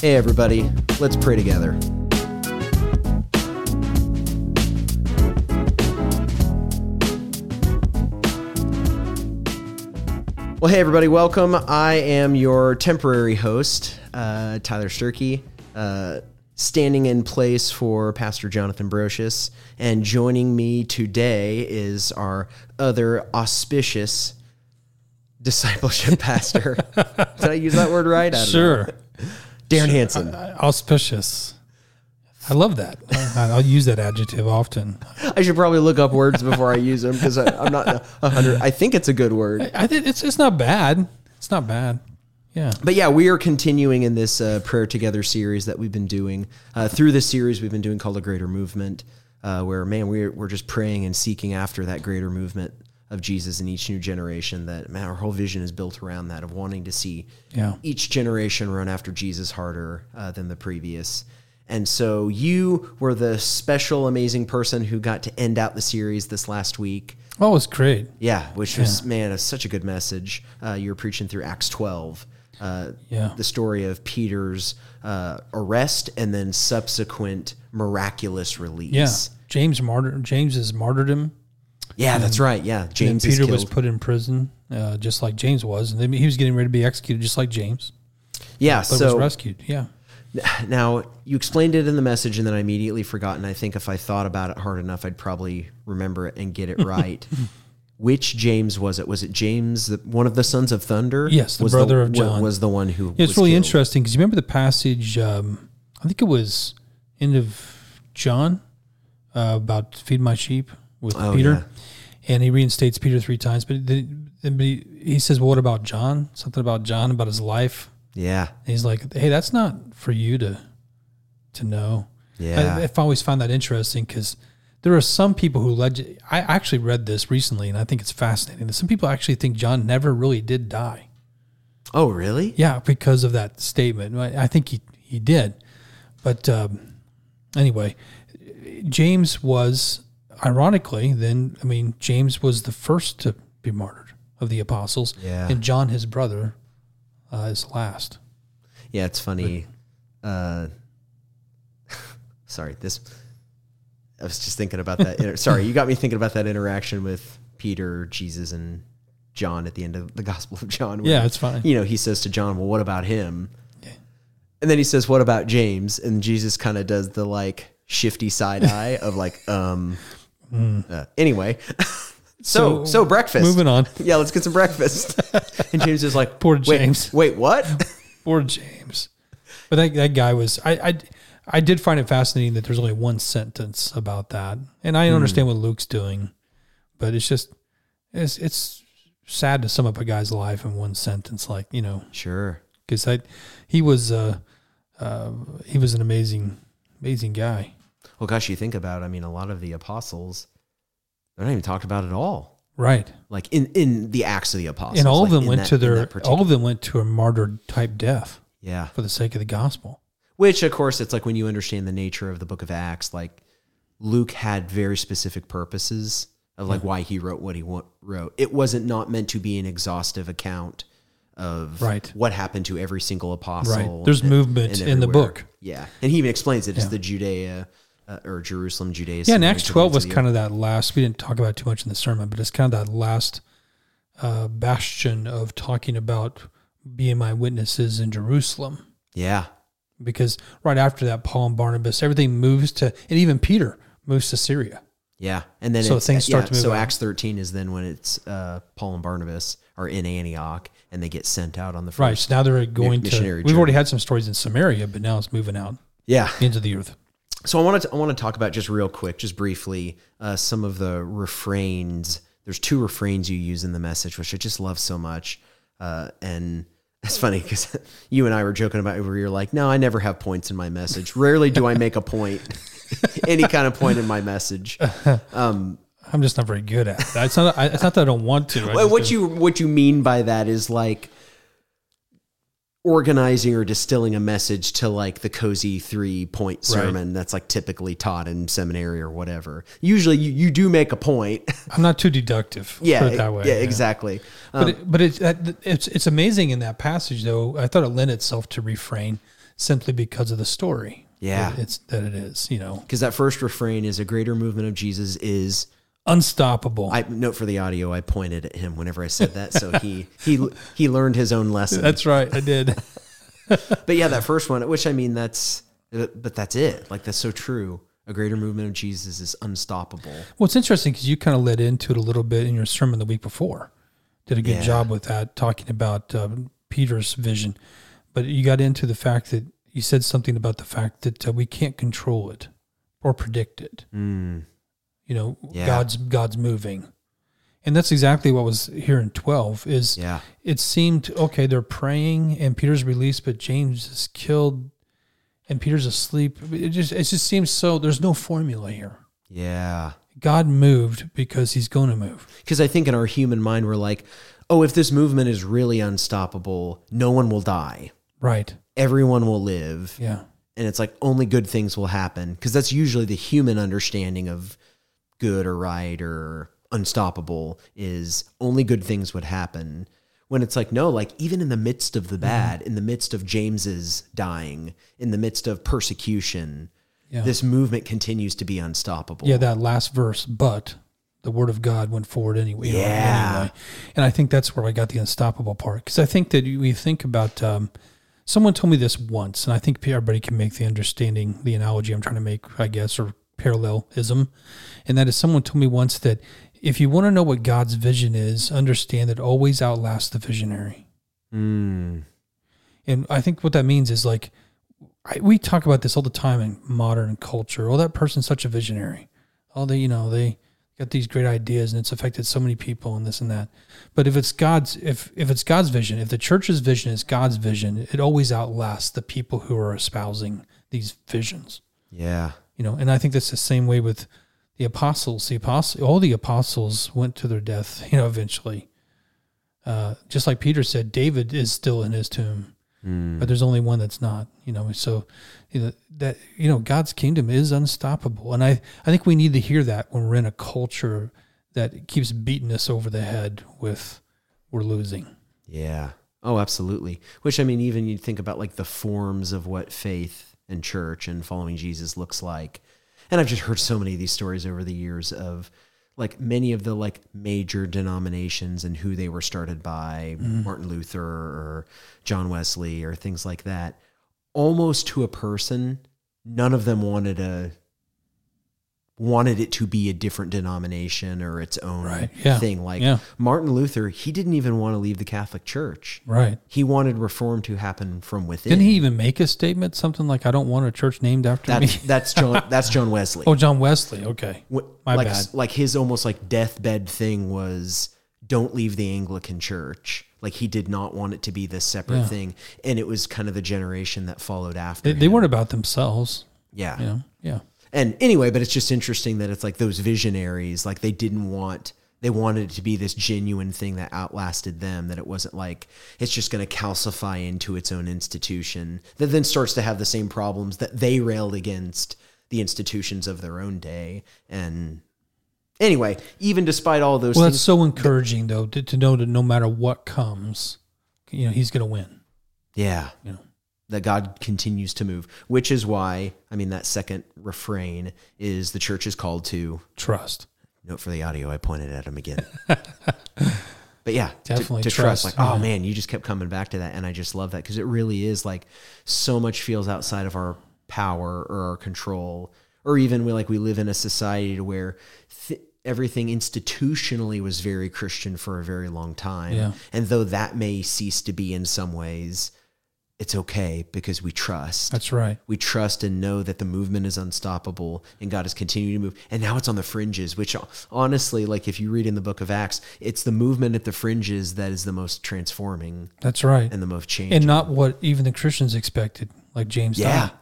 Hey, everybody, let's pray together. Well, hey, everybody, welcome. I am your temporary host, uh, Tyler Sturkey, uh, standing in place for Pastor Jonathan Brocious. And joining me today is our other auspicious discipleship pastor. Did I use that word right? Don't know. Darren Hanson. Auspicious. I love that. I- I'll use that adjective often. I should probably look up words before I use them because I'm not a hundred. I think it's a good word. I think it's it's not bad. It's not bad. Yeah. But yeah, we are continuing in this uh, prayer together series that we've been doing. Uh, through this series, we've been doing called a greater movement, uh, where man, we're we're just praying and seeking after that greater movement of Jesus in each new generation. That man, our whole vision is built around that of wanting to see Yeah. each generation run after Jesus harder uh, than the previous. And so you were the special, amazing person who got to end out the series this last week. Oh, it was great. Yeah, which was man, it's such a good message. Uh, you were preaching through Acts twelve, uh, Yeah. the story of Peter's uh, arrest and then subsequent miraculous release. Yeah. James martyr James's martyrdom. Yeah, that's right. Yeah, James Peter was put in prison, uh, just like James was, and then he was getting ready to be executed, just like James, yeah, but was so rescued. Yeah. now you explained it in the message, and then I immediately forgot. And I think if I thought about it hard enough, I'd probably remember it and get it right. Which James was it? Was it James, the, one of the sons of thunder? Yes, the was brother of John. Was the one who? Yeah, it's was really killed. interesting because you remember the passage. Um, I think it was end of John uh, about feed my sheep with Oh, Peter, and he reinstates Peter three times. But then, then but he, he says, "Well, what about John? Something about John about his life." Yeah, And he's like, "Hey, that's not for you to to know." yeah. I, I've always found that interesting because there are some people who leg- I actually read this recently, and I think it's fascinating. that Some people actually think John never really did die. oh, really? Yeah, because of that statement. I I think he, he did. But um, anyway, James was, ironically, then, I mean, James was the first to be martyred of the apostles. Yeah. And John, his brother, uh, is last. Yeah, it's funny. Uh, sorry, this. I was just thinking about that. Inter- sorry, you got me thinking about that interaction with Peter, Jesus, and John at the end of the Gospel of John. where, Yeah, it's fine. You know, he says to John, "Well, what about him?" Yeah. And then he says, "What about James?" And Jesus kind of does the like shifty side eye of like, um. Uh, anyway, so, so So, breakfast. moving on. Yeah, let's get some breakfast. and James is like, Poor James. Wait, what? Poor James. But that, that guy was, I, I, I did find it fascinating that there's only one sentence about that. And I understand what Luke's doing, but it's just, it's, it's sad to sum up a guy's life in one sentence. Like, you know, sure. because I, he was, uh, uh, he was an amazing, amazing guy. Well, gosh, you think about. it, I mean, a lot of the apostles, they're not even talked about at all. Right. Like in in the Acts of the Apostles, and all of like them went that- to their, all of them went to a martyr type death yeah. for the sake of the gospel. Which, of course, it's like when you understand the nature of the Book of Acts, like Luke had very specific purposes of like why he wrote what he wrote. It wasn't not meant to be an exhaustive account of Right. what happened to every single apostle. Right. There's movement in the book. Yeah, and he even explains it as the Judea uh, or Jerusalem, Judea. Yeah, and Acts 12 was kind of that last, we didn't talk about it too much in the sermon, but it's kind of that last uh, bastion of talking about being my witnesses in Jerusalem. yeah, Because right after that, Paul and Barnabas, everything moves to, and even Peter moves to Syria. Yeah, and then So things start yeah, to move So on. Acts thirteen is then when it's uh, Paul and Barnabas are in Antioch and they get sent out on the first. Right. So now they're going to, missionary we've already had some stories in Samaria, but now it's moving out Yeah. into the earth. So I wanted to, I want to talk about just real quick, just briefly, uh, some of the refrains. There's two refrains you use in the message, which I just love so much. Uh, and it's funny because you and I were joking about it where you're like, no, I never have points in my message. Rarely do I make a point, any kind of point in my message. I'm just not very good at it. It's not, I- it's not that I don't want to. What you what you mean by that is like organizing or distilling a message to like the cozy three point sermon that's like typically taught in seminary or whatever. Usually you, you do make a point. I'm not too deductive. yeah, put it that way. yeah, exactly. Um, But it, but it's it's it's amazing in that passage though. I thought it lent itself to refrain. simply because of the story. Yeah. that it's that it is. You know, Because that first refrain is a greater movement of Jesus is. Unstoppable. I note for the audio. I pointed at him whenever I said that, so he he he learned his own lesson. That's right. I did. But yeah, that first one, which I mean, that's but that's it. Like that's so true. A greater movement of Jesus is unstoppable. Well, it's interesting because you kind of led into it a little bit in your sermon the week before. Did a good Yeah. job with that, talking about um, Peter's vision. But you got into the fact that you said something about the fact that uh, we can't control it or predict it. Mm, You know, Yeah. God's God's moving, and that's exactly what was here in twelve. Is yeah, it seemed okay? They're praying, and Peter's released, but James is killed, and Peter's asleep. It just it just seems so. There's no formula here. yeah. God moved because He's going to move. Because I think in our human mind, we're like, oh, if this movement is really unstoppable, no one will die. Right. Everyone will live. Yeah. And it's like only good things will happen. Because that's usually the human understanding of good or right or unstoppable is only good things would happen. When it's like, no, like even in the midst of the bad, in the midst of James's dying, in the midst of persecution, Yeah. this movement continues to be unstoppable. Yeah, that last verse, but the word of God went forward anyway. Yeah. anyway. And I think that's where I got the unstoppable part. Because I think that we think about, um, someone told me this once, and I think everybody can make the understanding, the analogy I'm trying to make, I guess, or parallelism. And that is someone told me once that if you want to know what God's vision is, understand that it always outlasts the visionary. Mm. And I think what that means is like, I, we talk about this all the time in modern culture. Oh, that person's such a visionary. Oh, they, you know, they got these great ideas and it's affected so many people and this and that. But if it's God's, if if it's God's vision, if the church's vision is God's vision, it always outlasts the people who are espousing these visions. Yeah. You know, and I think that's the same way with the apostles. The apostle, all the apostles went to their death. You know, eventually. Uh, just like Peter said, David is still in his tomb but there's only one that's not you know so you know, that you know god's kingdom is unstoppable and i i think we need to hear that when we're in a culture that keeps beating us over the head with we're losing Yeah. Oh, absolutely. Which I mean, even you think about like the forms of what faith and church and following Jesus looks like. And I've just heard so many of these stories over the years of like many of the like major denominations and who they were started by, mm-hmm. Martin Luther or John Wesley or things like that. Almost to a person, none of them wanted a wanted it to be a different denomination or its own Right. Yeah. thing. Like Yeah. Martin Luther, he didn't even want to leave the Catholic Church. right He wanted reform to happen from within. didn't he even make a statement something like i don't want a church named after me That's John. That's John Wesley. oh john wesley okay my like, bad. Like his almost like deathbed thing was, don't leave the Anglican Church. Like he did not want it to be this separate Yeah. thing, and it was kind of the generation that followed after. they, they weren't about themselves Yeah. know yeah And anyway, but it's just interesting that it's like those visionaries, like they didn't want, they wanted it to be this genuine thing that outlasted them, that it wasn't like it's just going to calcify into its own institution that then starts to have the same problems that they railed against the institutions of their own day. And anyway, even despite all those well things, that's so encouraging though to, to know that no matter what comes you know he's gonna win. Yeah, you know that God continues to move, which is why, I mean, that second refrain is the church is called to trust Note for the audio, I pointed at him again. but yeah, to- Definitely to, trust. trust, Like, oh man, you just kept coming back to that, and I just love that because it really is like so much feels outside of our power or our control, or even we like we live in a society to where th- everything institutionally was very Christian for a very long time, Yeah. and though that may cease to be in some ways, it's okay because we trust. that's right We trust and know that the movement is unstoppable and God is continuing to move. And now it's on the fringes, which honestly, like if you read in the book of Acts, it's the movement at the fringes that is the most transforming that's right and the most changing. and not what even the Christians expected, like James Yeah. thought.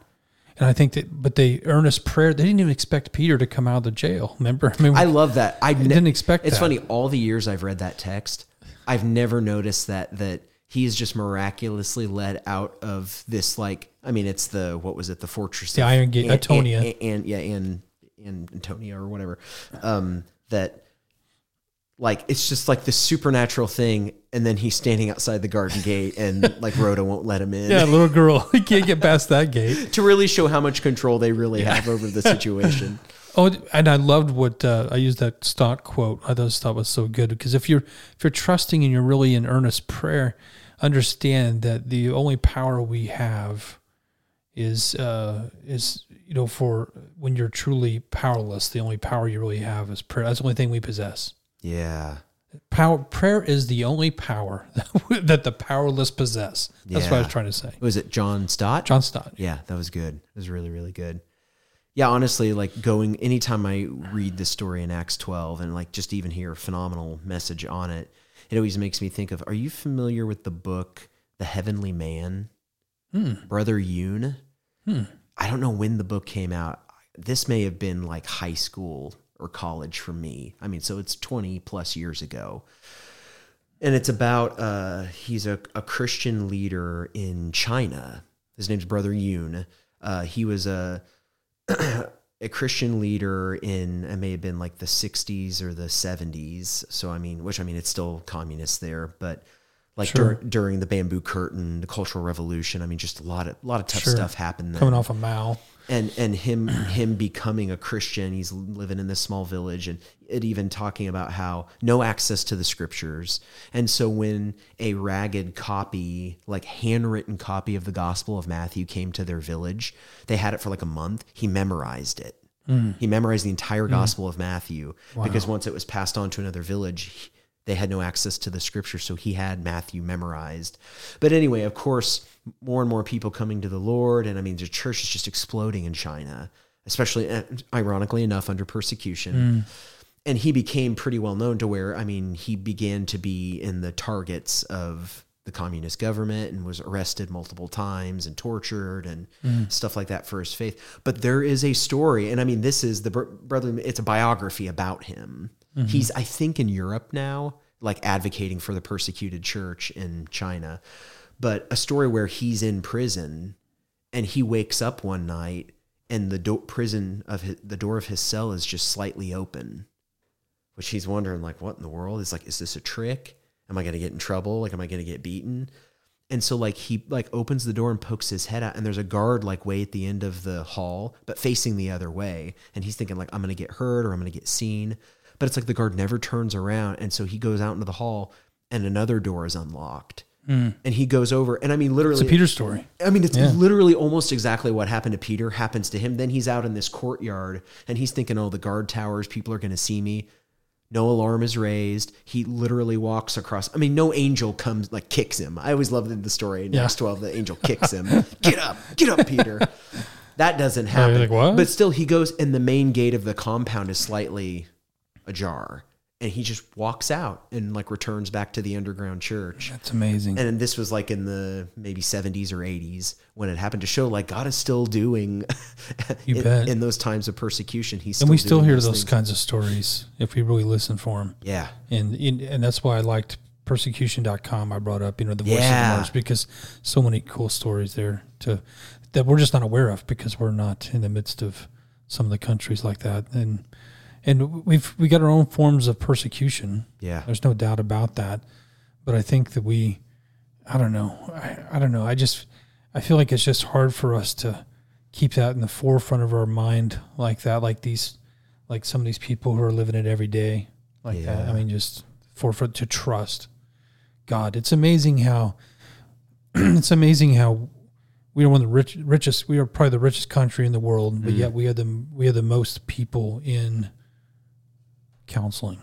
And I think that, but they earnest prayer. They didn't even expect Peter to come out of the jail. Remember? I mean, I love that. I ne- didn't expect It's that. funny. All the years I've read that text, I've never noticed that that he is just miraculously led out of this. Like, I mean, it's the what was it? The fortress, The Iron Gate, An- Antonia. and, and yeah, and and Antonia or whatever. Um, that like it's just like this supernatural thing, and then he's standing outside the garden gate, and like Rhoda won't let him in. Yeah, little girl, he can't get past that gate. to really show how much control they really have over the situation. Oh, and I loved what uh, I used that stock quote. I just thought was so good because if you're if you're trusting and you're really in earnest prayer, understand that the only power we have is uh, is you know for when you're truly powerless, the only power you really have is prayer. That's the only thing we possess. Yeah. Power prayer is the only power that the powerless possess. That's what I was trying to say. Was it John Stott? John Stott. Yeah, that was good. It was really, really good. Yeah, honestly, like going anytime I read this story in Acts 12 and like just even hear a phenomenal message on it, it always makes me think of are you familiar with the book The Heavenly Man? Brother Yun? I don't know when the book came out. This may have been like high school or college for me. I mean, so it's 20 plus years ago. And it's about uh, he's a, a Christian leader in China. His name's Brother Yun. Uh, he was a a Christian leader in it may have been like the 60s or the 70s. So I mean, which I mean, it's still communist there, but like Sure. dur- during the Bamboo Curtain, the Cultural Revolution, I mean, just a lot of a lot of tough Sure. stuff happened then Coming off of Mao. And and him him becoming a Christian. He's living in this small village, and it even talking about how no access to the scriptures. And so when a ragged copy, like handwritten copy of the Gospel of Matthew, came to their village, they had it for like a month. He memorized it. Mm. He memorized the entire mm. Gospel of Matthew because once it was passed on to another village. He- they had no access to the scripture, so he had Matthew memorized. But anyway, of course, more and more people coming to the Lord, and I mean, the church is just exploding in China, especially uh, ironically enough under persecution. And he became pretty well known to where, I mean, he began to be in the targets of the communist government and was arrested multiple times and tortured and stuff like that for his faith. But there is a story, and I mean, this is the br- brother, it's a biography about him. Mm-hmm. He's, I think, in Europe now, like advocating for the persecuted church in China. But a story where he's in prison and he wakes up one night and the do- prison of his, the door of his cell is just slightly open which he's wondering like what in the world? Is like is this a trick? Am i going to get in trouble? Like am i going to get beaten? And so like he like opens the door and pokes his head out and there's a guard like way at the end of the hall but facing the other way. And he's thinking like i'm going to get hurt or i'm going to get seen but it's like the guard never turns around and so he goes out into the hall and another door is unlocked mm. and he goes over and i mean literally It's a Peter story. I mean, it's Yeah. literally almost exactly what happened to Peter happens to him. Then he's out in this courtyard and he's thinking, oh, the guard towers, people are going to see me. No alarm is raised. He literally walks across. I mean, no angel comes, like kicks him. I always loved the story in Yeah. Acts 12, the angel kicks him. get up, get up, Peter. That doesn't happen. like, "What?" But still, he goes, and the main gate of the compound is slightly ajar. And he just walks out and like returns back to the underground church That's amazing. and this was like in the maybe 70s or 80s when it happened to show like God is still doing You in, bet. in those times of persecution he's still and we still hear those kinds of stories if we really listen for them. yeah And and and that's why I liked persecution.com. I brought up, you know, the voice Yeah. of the Martyrs because so many cool stories there to that we're just not aware of because we're not in the midst of some of the countries like that. And and we've we got our own forms of persecution. yeah There's no doubt about that. But I think that we, I don't know, I, I don't know. I just, I feel like it's just hard for us to keep that in the forefront of our mind like that, like these, like some of these people who are living it every day like that. I mean, just forefront to trust God. It's amazing how, it's amazing how we are one of the rich, richest, we are probably the richest country in the world, but mm-hmm. yet we are the, we are the most people in counseling.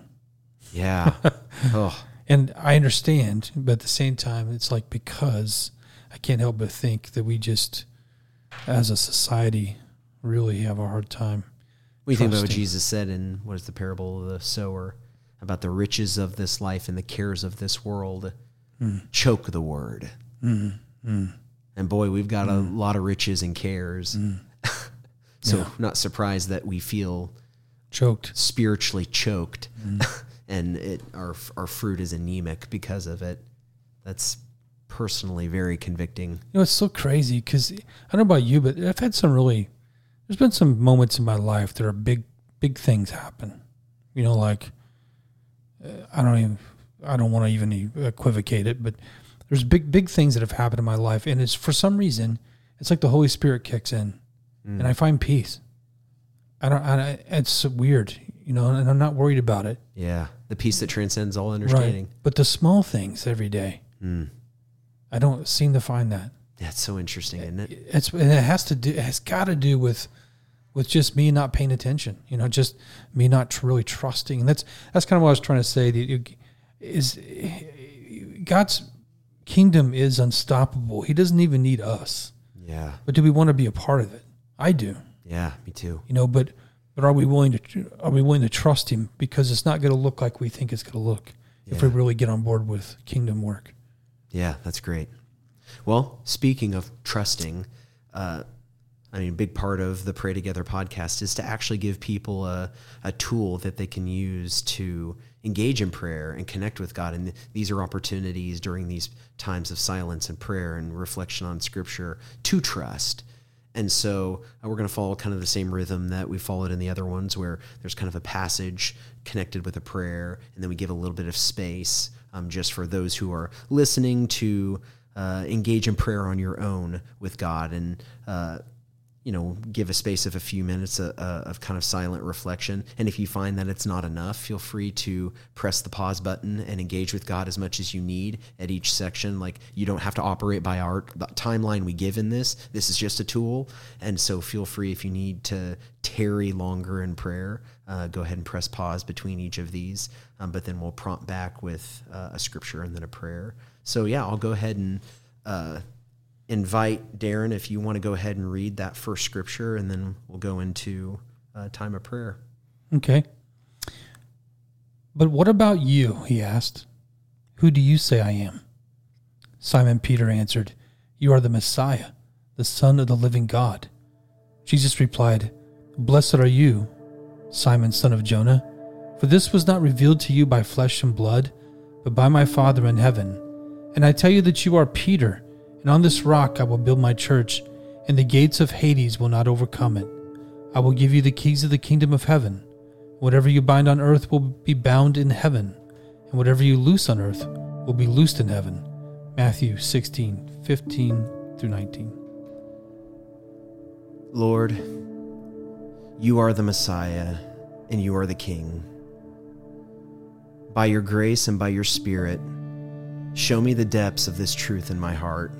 yeah. Oh And I understand, but at the same time, it's like because I can't help but think that we just, as a society, really have a hard time. what do you think about what Jesus said in what is the parable of the sower? About the riches of this life and the cares of this world Hmm. choke the word. And boy we've got a Hmm. lot of riches and cares. So not surprised that we feel Choked. spiritually choked Mm. and it our our fruit is anemic because of it that's personally very convicting You know, it's so crazy because I don't know about you, but I've had some really, there's been some moments in my life that are big, big things happen. You know, like uh, I don't even I don't want to even equivocate it, but there's big big things that have happened in my life, and it's for some reason it's like the Holy Spirit kicks in, Mm. and I find peace. I don't. I, it's weird, you know, and I'm not worried about it. Yeah. The peace that transcends all understanding. But the small things every day, Mm. I don't seem to find that. That's so interesting, isn't it? It's and it has to do. It has got to do with with just me not paying attention. You know, just me not really trusting. And that's that's kind of what I was trying to say. that Is God's kingdom is unstoppable. He doesn't even need us. Yeah. But do we want to be a part of it? I do. Yeah. Me too. You know, but but are we willing to are we willing to trust Him because it's not going to look like we think it's going to look if we really get on board with kingdom work. Yeah, that's great. Well, speaking of trusting, uh, I mean, a big part of the Pray Together podcast is to actually give people a, a tool that they can use to engage in prayer and connect with God. And these are opportunities during these times of silence and prayer and reflection on Scripture to trust. And so uh, we're going to follow kind of the same rhythm that we followed in the other ones, where there's kind of a passage connected with a prayer, and then we give a little bit of space um, just for those who are listening to uh, engage in prayer on your own with God. And uh, you know, give a space of a few minutes uh, uh, of kind of silent reflection. And if you find that it's not enough, feel free to press the pause button and engage with God as much as you need at each section. Like you don't have to operate by our timeline we give in this. This is just a tool. And so feel free if you need to tarry longer in prayer, uh, go ahead and press pause between each of these. Um, but then we'll prompt back with uh, a scripture and then a prayer. So yeah, I'll go ahead and uh, invite Darren if you want to go ahead and read that first scripture, and then we'll go into uh, time of prayer. Okay. But what about you? He asked. Who do you say I am? Simon Peter answered, You are the Messiah, the Son of the living God. Jesus replied, Blessed are you, Simon, son of Jonah, for this was not revealed to you by flesh and blood, but by my Father in heaven. And I tell you that you are Peter, and on this rock I will build my church, and the gates of Hades will not overcome it. I will give you the keys of the kingdom of heaven. Whatever you bind on earth will be bound in heaven, and whatever you loose on earth will be loosed in heaven. Matthew 16, 15 through 19. Lord, you are the Messiah, and you are the King. By your grace and by your Spirit, show me the depths of this truth in my heart.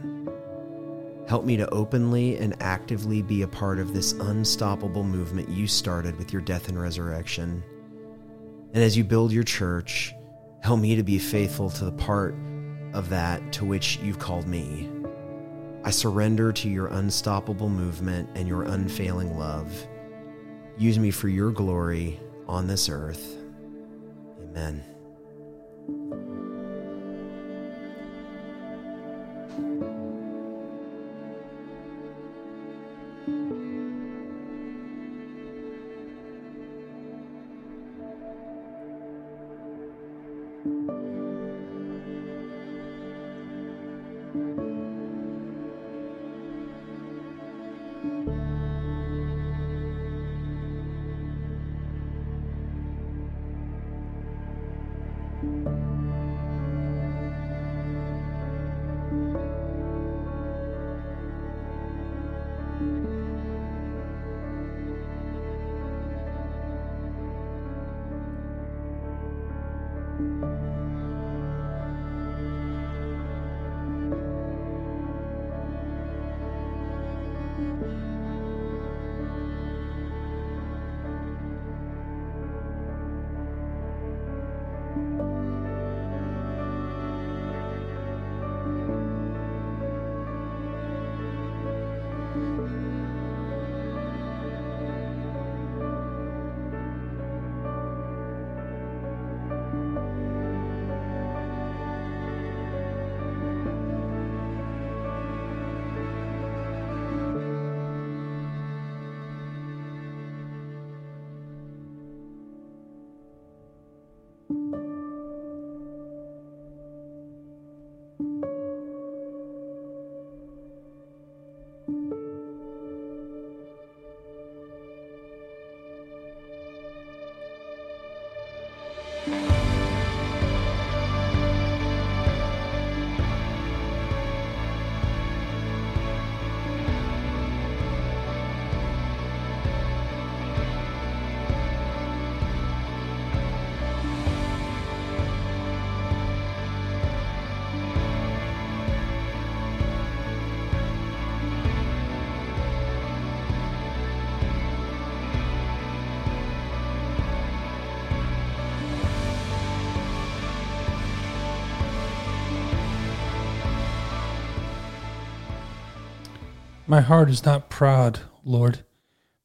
Help me to openly and actively be a part of this unstoppable movement you started with your death and resurrection. And as you build your church, help me to be faithful to the part of that to which you've called me. I surrender to your unstoppable movement and your unfailing love. Use me for your glory on this earth. Amen. My heart is not proud, Lord.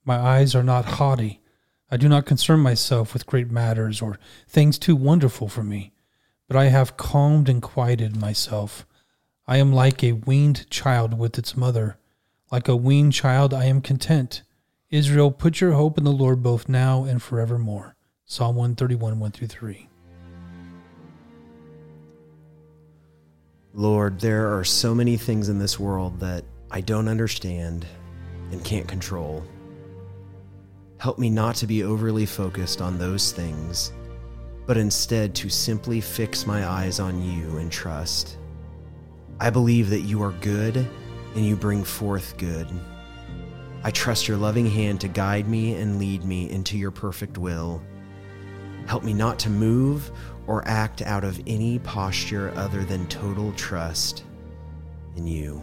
My eyes are not haughty. I do not concern myself with great matters or things too wonderful for me, but I have calmed and quieted myself. I am like a weaned child with its mother. Like a weaned child, I am content. Israel, put your hope in the Lord both now and forevermore. Psalm 131, 1 through 3. Lord, there are so many things in this world that I don't understand and can't control. Help me not to be overly focused on those things, but instead to simply fix my eyes on you and trust. I believe that you are good and you bring forth good. I trust your loving hand to guide me and lead me into your perfect will. Help me not to move or act out of any posture other than total trust in you.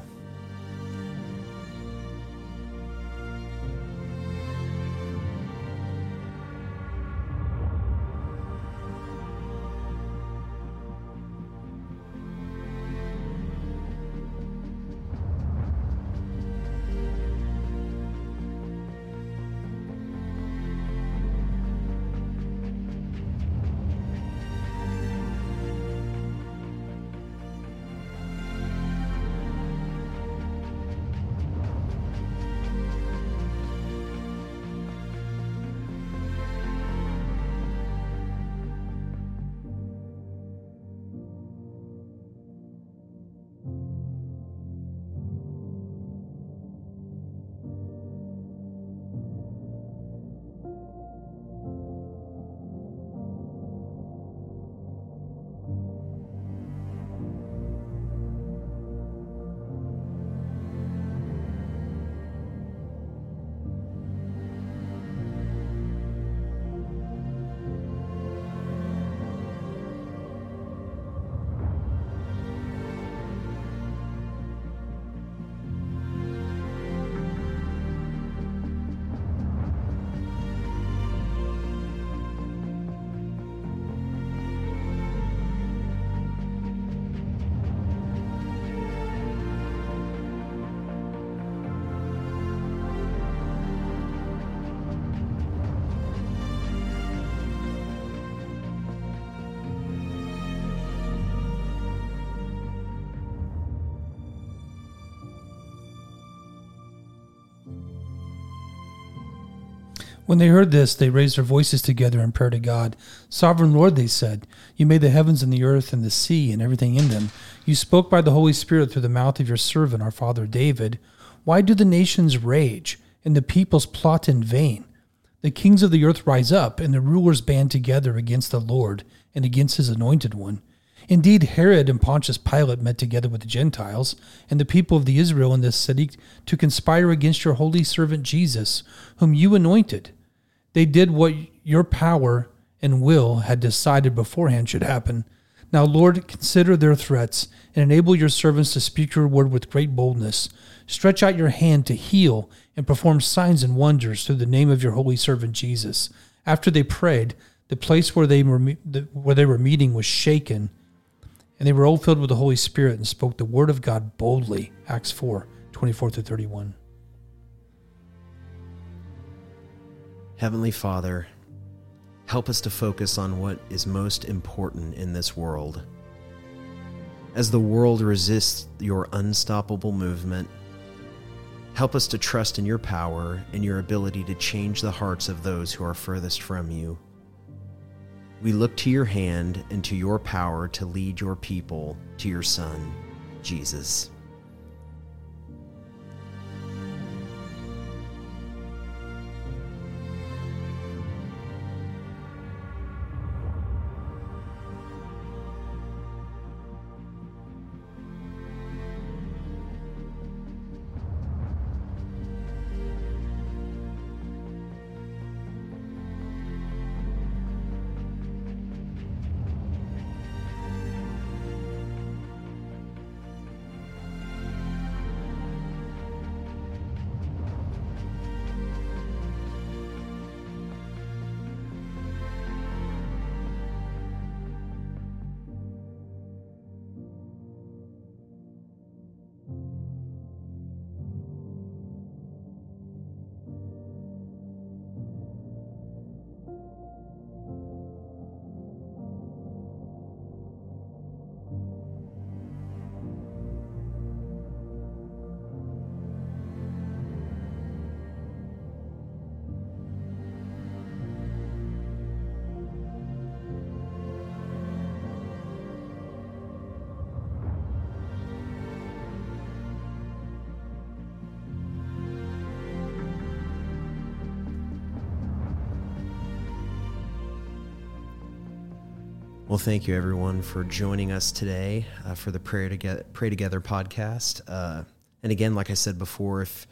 When they heard this, they raised their voices together in prayer to God. Sovereign Lord, they said, You made the heavens and the earth and the sea and everything in them. You spoke by the Holy Spirit through the mouth of your servant, our father David. Why do the nations rage and the peoples plot in vain? The kings of the earth rise up, and the rulers band together against the Lord and against his anointed one. Indeed, Herod and Pontius Pilate met together with the Gentiles and the people of the Israel in this city to conspire against your holy servant Jesus, whom you anointed. They did what your power and will had decided beforehand should happen. Now, Lord, consider their threats and enable your servants to speak your word with great boldness. Stretch out your hand to heal and perform signs and wonders through the name of your holy servant Jesus. After they prayed, the place where they were where they were meeting was shaken, and they were all filled with the Holy Spirit and spoke the word of God boldly. Acts 4, 24 to 31. Heavenly Father, help us to focus on what is most important in this world. As the world resists your unstoppable movement, help us to trust in your power and your ability to change the hearts of those who are furthest from you. We look to your hand and to your power to lead your people to your Son, Jesus. Well, thank you everyone for joining us today uh, for the Pray Together, Pray Together podcast. Uh, and again, like I said before, if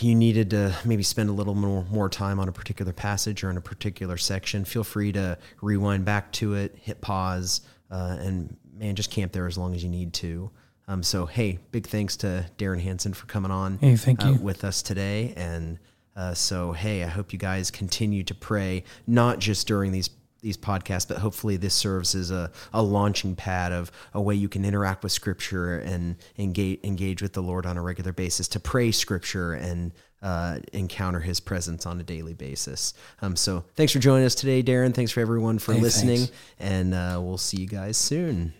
you needed to maybe spend a little more, more time on a particular passage or in a particular section, feel free to rewind back to it, hit pause, uh, and man, just camp there as long as you need to. Um, so, hey, big thanks to Darren Hanson for coming on Hey, thank uh, you. with us today. And uh, so, hey, I hope you guys continue to pray, not just during these these podcasts, but hopefully this serves as a, a launching pad of a way you can interact with Scripture and engage engage with the Lord on a regular basis to pray Scripture and uh, encounter His presence on a daily basis. Um, so, thanks for joining us today, Darren. Thanks for everyone for Hey, listening, thanks. and uh, we'll see you guys soon.